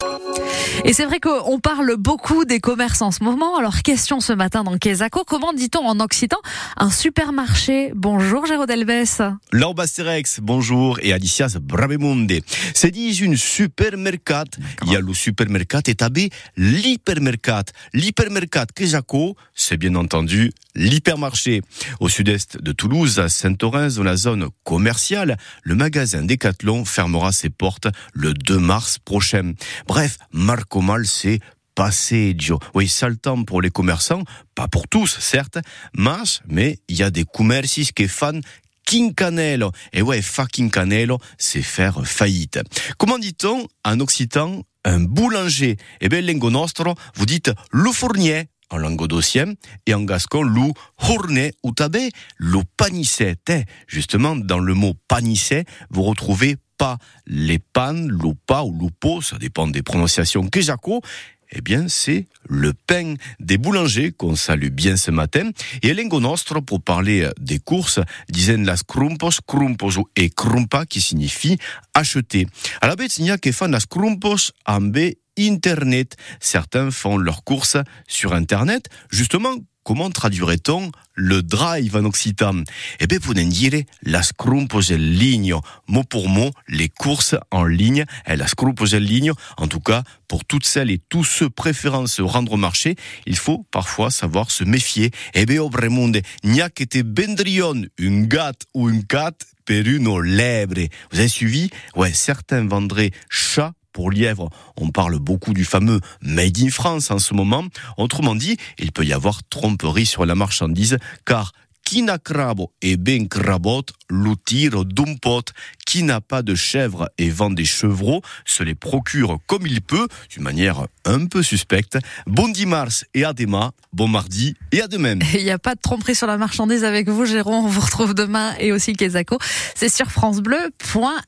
you. Et c'est vrai qu'on parle beaucoup des commerces en ce moment. Alors, question ce matin dans Quesaco. Comment dit-on en occitan un supermarché? Bonjour, Géraud Delves. L'Orbasterex, bonjour. Et Alicias Bravemunde. C'est dit une supermercat. Il y a le supermercat et tabé l'hypermercat. L'hypermercat Quesaco, c'est bien entendu l'hypermarché. Au sud-est de Toulouse, à Saint-Orens, dans la zone commerciale, le magasin Decathlon fermera ses portes le 2 mars prochain. Bref, Marco Mal, c'est passeggio. Oui, sale temps pour les commerçants, pas pour tous, certes, mais il y a des commerces qui font quincanello. Et ouais, fa quincanello, c'est faire faillite. Comment dit-on en occitan un boulanger? Eh bien, lingo nostro, vous dites le fournier en languedocien et en gascon lou hourné ou tabé le panisset. Justement, dans le mot panisset, vous retrouvez pas les pannes, loupa ou loupo, ça dépend des prononciations quejaco, eh bien, c'est le pain des boulangers qu'on salue bien ce matin. Et Elengo Nostro, pour parler des courses, disent las crumpos, crumpos et crumpa, qui signifie acheter. À la bête, il y a qui font las crumpos en Internet. Certains font leurs courses sur Internet. Justement, comment traduirait-on le drive en occitan Eh bien, pour dire las crumpos en ligne. Mot pour mot, les courses en ligne. Et las crumpos en ligne. En tout cas, pour toutes celles et tous ceux préférant se rendre au marché, il faut parfois savoir se méfier. Eh bien, au Bremonde, n'y que te bendrion, une gâte ou une cat per une lèvre. Vous avez suivi? Ouais, certains vendraient chat pour lièvre, on parle beaucoup du fameux Made in France en ce moment. Autrement dit, il peut y avoir tromperie sur la marchandise, car qui n'a crabo et ben crabot, l'outir d'un pot. Qui n'a pas de chèvre et vend des chevreaux se les procure comme il peut, d'une manière un peu suspecte. Bon dimanche et à demain, bon mardi et à demain. Il n'y a pas de tromperie sur la marchandise avec vous, Jérôme. On vous retrouve demain et aussi Kezako. C'est sur FranceBleu.fr.